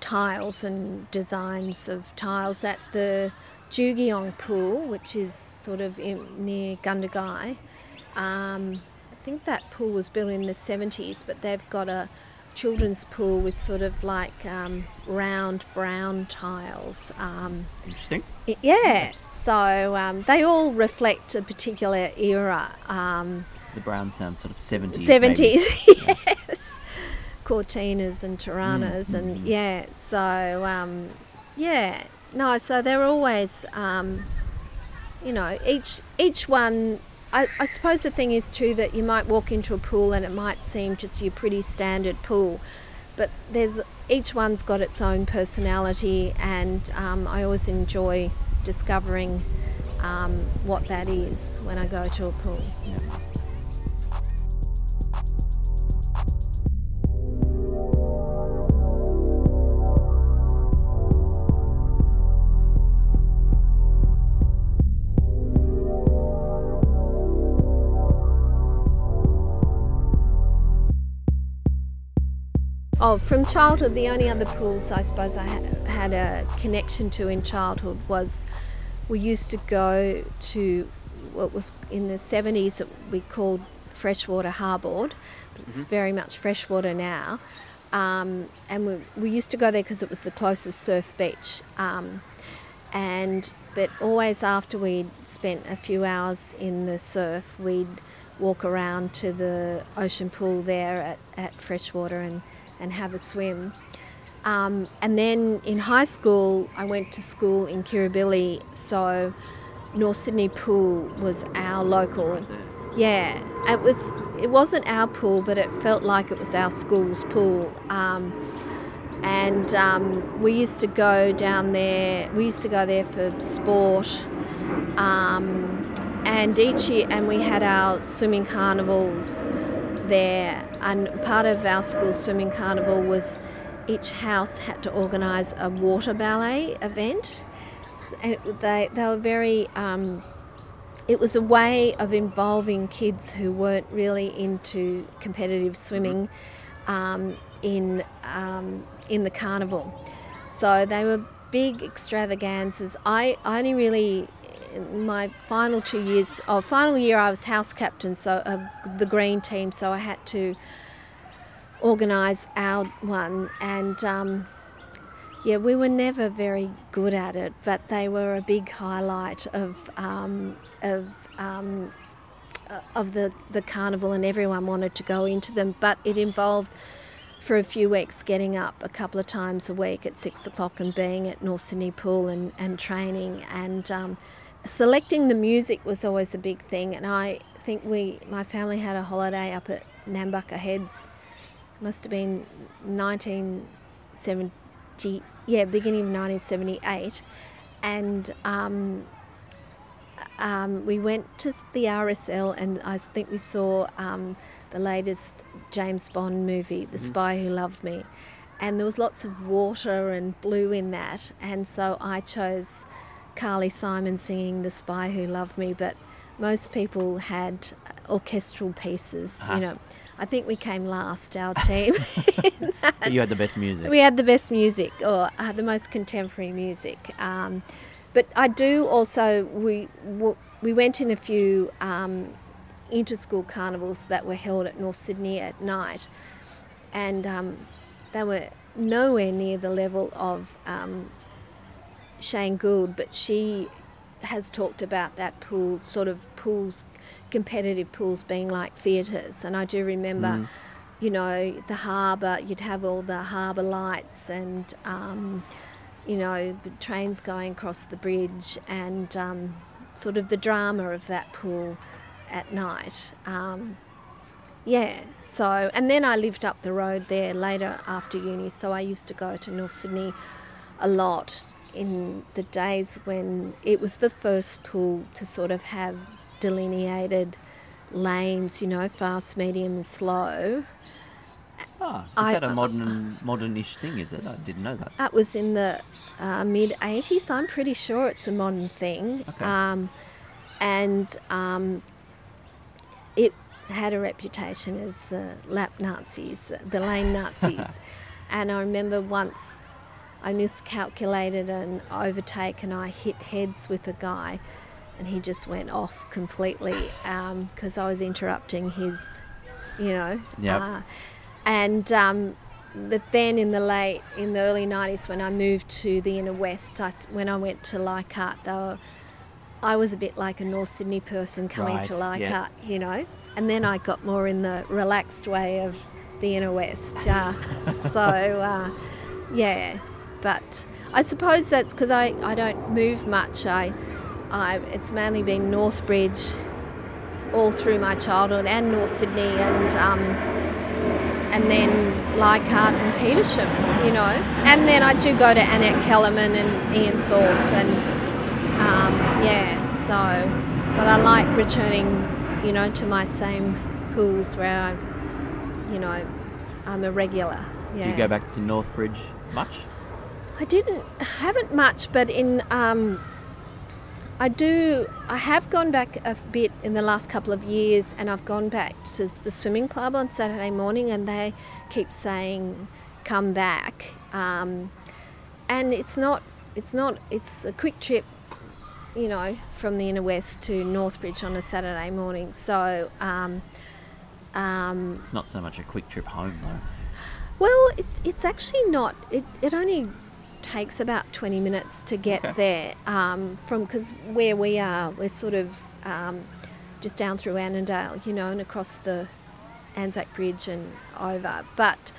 tiles and designs of tiles at the Jugiong pool, which is sort of in, near Gundagai. Um, I think that pool was built in the 70s, but they've got a children's pool with sort of like um, round brown tiles. Um, Interesting. I- Yeah, so um, they all reflect a particular era. The brown sounds sort of 70s. 70s, maybe. yes. Cortinas and Toranas, and yeah, so um, yeah, no, so they're always, um, you know, each each one. I, I suppose the thing is too that you might walk into a pool and it might seem just your pretty standard pool, but there's each one's got its own personality, and um, I always enjoy discovering um, what that is when I go to a pool. Yeah. Oh, from childhood, the only other pools I suppose I ha- had a connection to in childhood was we used to go to what was in the 70s that we called freshwater harbord, but it's very much freshwater now. Um, and we, we used to go there because it was the closest surf beach. Um, and but always after we'd spent a few hours in the surf, we'd walk around to the ocean pool there at, at freshwater and, and have a swim. Um, and then in high school, I went to school in Kirribilli, so North Sydney Pool was our local. Yeah, it was. It wasn't our pool, but it felt like it was our school's pool. Um, and um, we used to go down there. We used to go there for sport. Um, and each year, and we had our swimming carnivals there. And part of our school swimming carnival was each house had to organise a water ballet event. And they, they were very, um, it was a way of involving kids who weren't really into competitive swimming um, in, um, in the carnival. So they were big extravaganzas. I, I only really my final two years, or final year, I was house captain so of the green team, so I had to organise our one, and um, yeah, we were never very good at it, but they were a big highlight of um, of um, uh, of the the carnival, and everyone wanted to go into them. But it involved for a few weeks getting up a couple of times a week at six o'clock and being at North Sydney Pool and, and training and um, selecting the music was always a big thing and I think we my family had a holiday up at Nambucca Heads must have been 1970 yeah beginning of 1978 and um, um, we went to the RSL and I think we saw um, the latest James Bond movie, The mm-hmm. Spy Who Loved Me. And there was lots of water and blue in that. And so I chose Carly Simon singing The Spy Who Loved Me, but most people had orchestral pieces, uh-huh. you know. I think we came last, our team. but you had the best music. We had the best music, or uh, the most contemporary music. Um, but I do also we we went in a few um, inter-school carnivals that were held at North Sydney at night, and um, they were nowhere near the level of um, Shane Gould, but she has talked about that pool, sort of pools, competitive pools being like theatres. And I do remember, mm. you know, the harbour, you'd have all the harbour lights and, um, you know, the trains going across the bridge and um, sort of the drama of that pool at night. Um, yeah, so, and then I lived up the road there later after uni, so I used to go to North Sydney a lot in the days when it was the first pool to sort of have delineated lanes, you know, fast, medium, and slow. Ah, is I, that a modern, modern-ish thing? Is it? I didn't know that. That was in the uh, mid '80s. I'm pretty sure it's a modern thing. Okay. Um, and um, it had a reputation as the lap Nazis, the lane Nazis. and I remember once I miscalculated an overtake and I hit heads with a guy and he just went off completely because um, I was interrupting his, you know. Yep. Uh, and um, but then in the late, in the early 90s when I moved to the inner west, I, when I went to Leichhardt, were, I was a bit like a North Sydney person coming right. to Leichhardt, yeah. you know. And then I got more in the relaxed way of the inner west. Uh, so, uh, yeah, but I suppose that's because I, I don't move much. I, I it's mainly been Northbridge all through my childhood and North Sydney and um, and then Leichhardt and Petersham, you know. And then I do go to Annette Kellermann and Ian Thorpe and um, yeah, so but I like returning, you know, to my same pools where I've you know, I'm a regular. Yeah. Do you go back to Northbridge much? I didn't haven't much, but in um, I do. I have gone back a bit in the last couple of years, and I've gone back to the swimming club on Saturday morning, and they keep saying, "Come back." Um, and it's not. It's not. It's a quick trip, you know, from the inner west to Northbridge on a Saturday morning. So. Um, um, it's not so much a quick trip home, though. Well, it, it's actually not. It, it only takes about 20 minutes to get okay. there um, from because where we are, we're sort of um, just down through Annandale, you know, and across the Anzac Bridge and over. But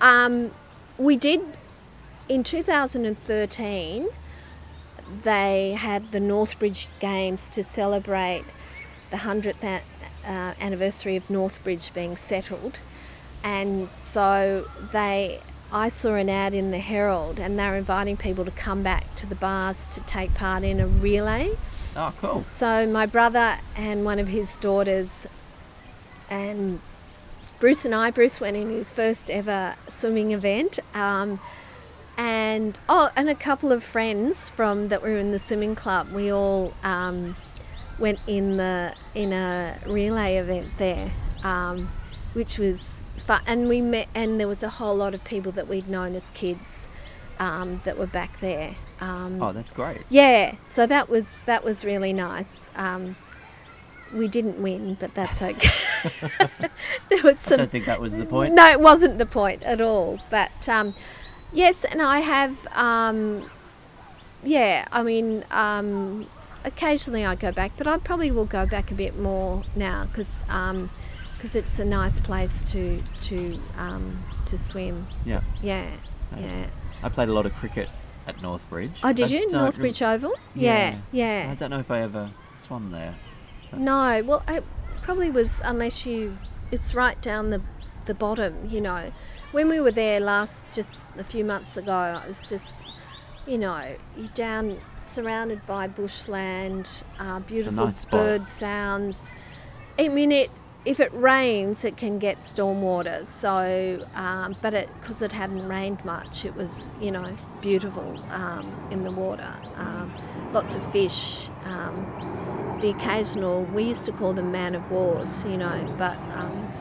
um, we did in 2013. They had the Northbridge Games to celebrate the 100th uh, anniversary of Northbridge being settled, and so they I saw an ad in the Herald and they're inviting people to come back to the bars to take part in a relay. Oh, cool. So my brother and one of his daughters and Bruce and I, Bruce went in his first ever swimming event. Um, and oh, and a couple of friends from that were in the swimming club. We all um, went in the in a relay event there, um, which was fun. And we met, and there was a whole lot of people that we'd known as kids um, that were back there. Um, oh, that's great. Yeah, so that was that was really nice. Um, we didn't win, but that's okay. there was some, I don't think that was the point. No, it wasn't the point at all. But um, yes, and I have. Um, yeah, I mean, um, occasionally I go back, but I probably will go back a bit more now because because it's a nice place to to to swim. Yeah. Yeah. Yeah. I played a lot of cricket at Northbridge. Oh, did you? Northbridge rem- Oval? Yeah, yeah, yeah. I don't know if I ever swam there. But. No, well, it probably was unless you. It's right down the the bottom, you know. When we were there last, just a few months ago, it was just, you know, you're down surrounded by bushland, uh, beautiful nice bird sounds. I mean, it if it rains, it can get stormwater. So, um, but it because it hadn't rained much, it was you know beautiful um, in the water. Um, lots of fish. Um, the occasional we used to call them man of wars, you know, but um,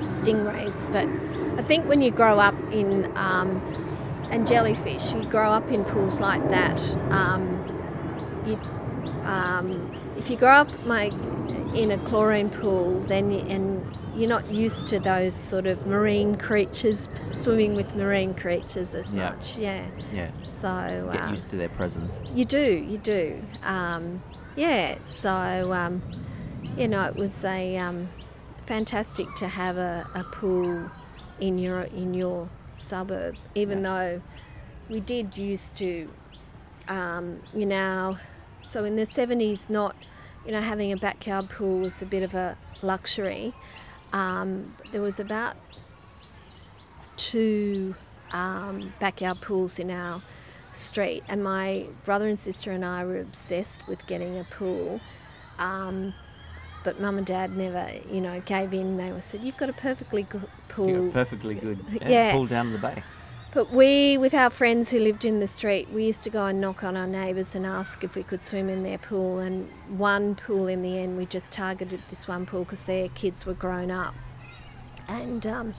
stingrays. But I think when you grow up in um, and jellyfish, you grow up in pools like that. you um, if you grow up like in a chlorine pool, then you, and you're not used to those sort of marine creatures swimming with marine creatures as yeah. much, yeah. Yeah. So get um, used to their presence. You do, you do. Um, yeah. So um, you know, it was a um, fantastic to have a, a, pool in your in your suburb, even yeah. though we did used to, um, you know so in the 70s, not you know having a backyard pool was a bit of a luxury. Um, there was about two um, backyard pools in our street, and my brother and sister and I were obsessed with getting a pool. Um, but mum and dad never, you know, gave in. They were said, "You've got a perfectly good pool, perfectly good yeah, yeah. pool down the bay." But we, with our friends who lived in the street, we used to go and knock on our neighbours and ask if we could swim in their pool. And one pool in the end, we just targeted this one pool because their kids were grown up. And um,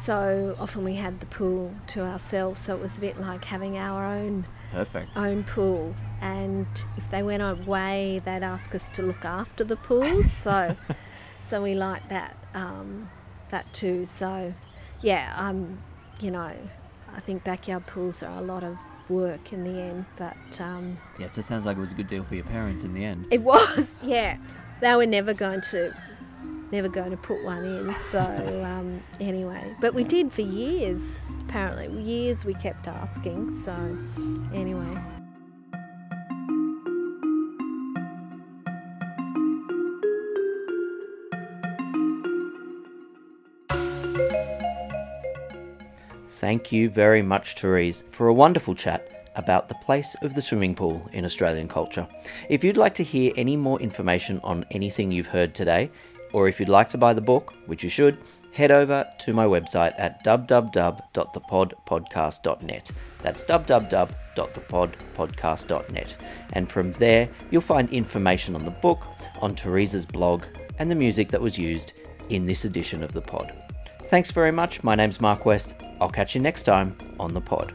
so often we had the pool to ourselves, so it was a bit like having our own perfect own pool. And if they went away, they'd ask us to look after the pool. So, so we liked that um, that too. So, yeah, um, you know, I think backyard pools are a lot of work in the end, but um, yeah, so it sounds like it was a good deal for your parents in the end. It was, yeah. They were never going to, never going to put one in. So um, anyway, but we did for years. Apparently, years we kept asking. So anyway. Thank you very much, Therese, for a wonderful chat about the place of the swimming pool in Australian culture. If you'd like to hear any more information on anything you've heard today, or if you'd like to buy the book, which you should, head over to my website at www.thepodpodcast.net. That's www.thepodpodcast.net. And from there, you'll find information on the book, on Therese's blog, and the music that was used in this edition of the pod. Thanks very much. My name's Mark West. I'll catch you next time on the pod.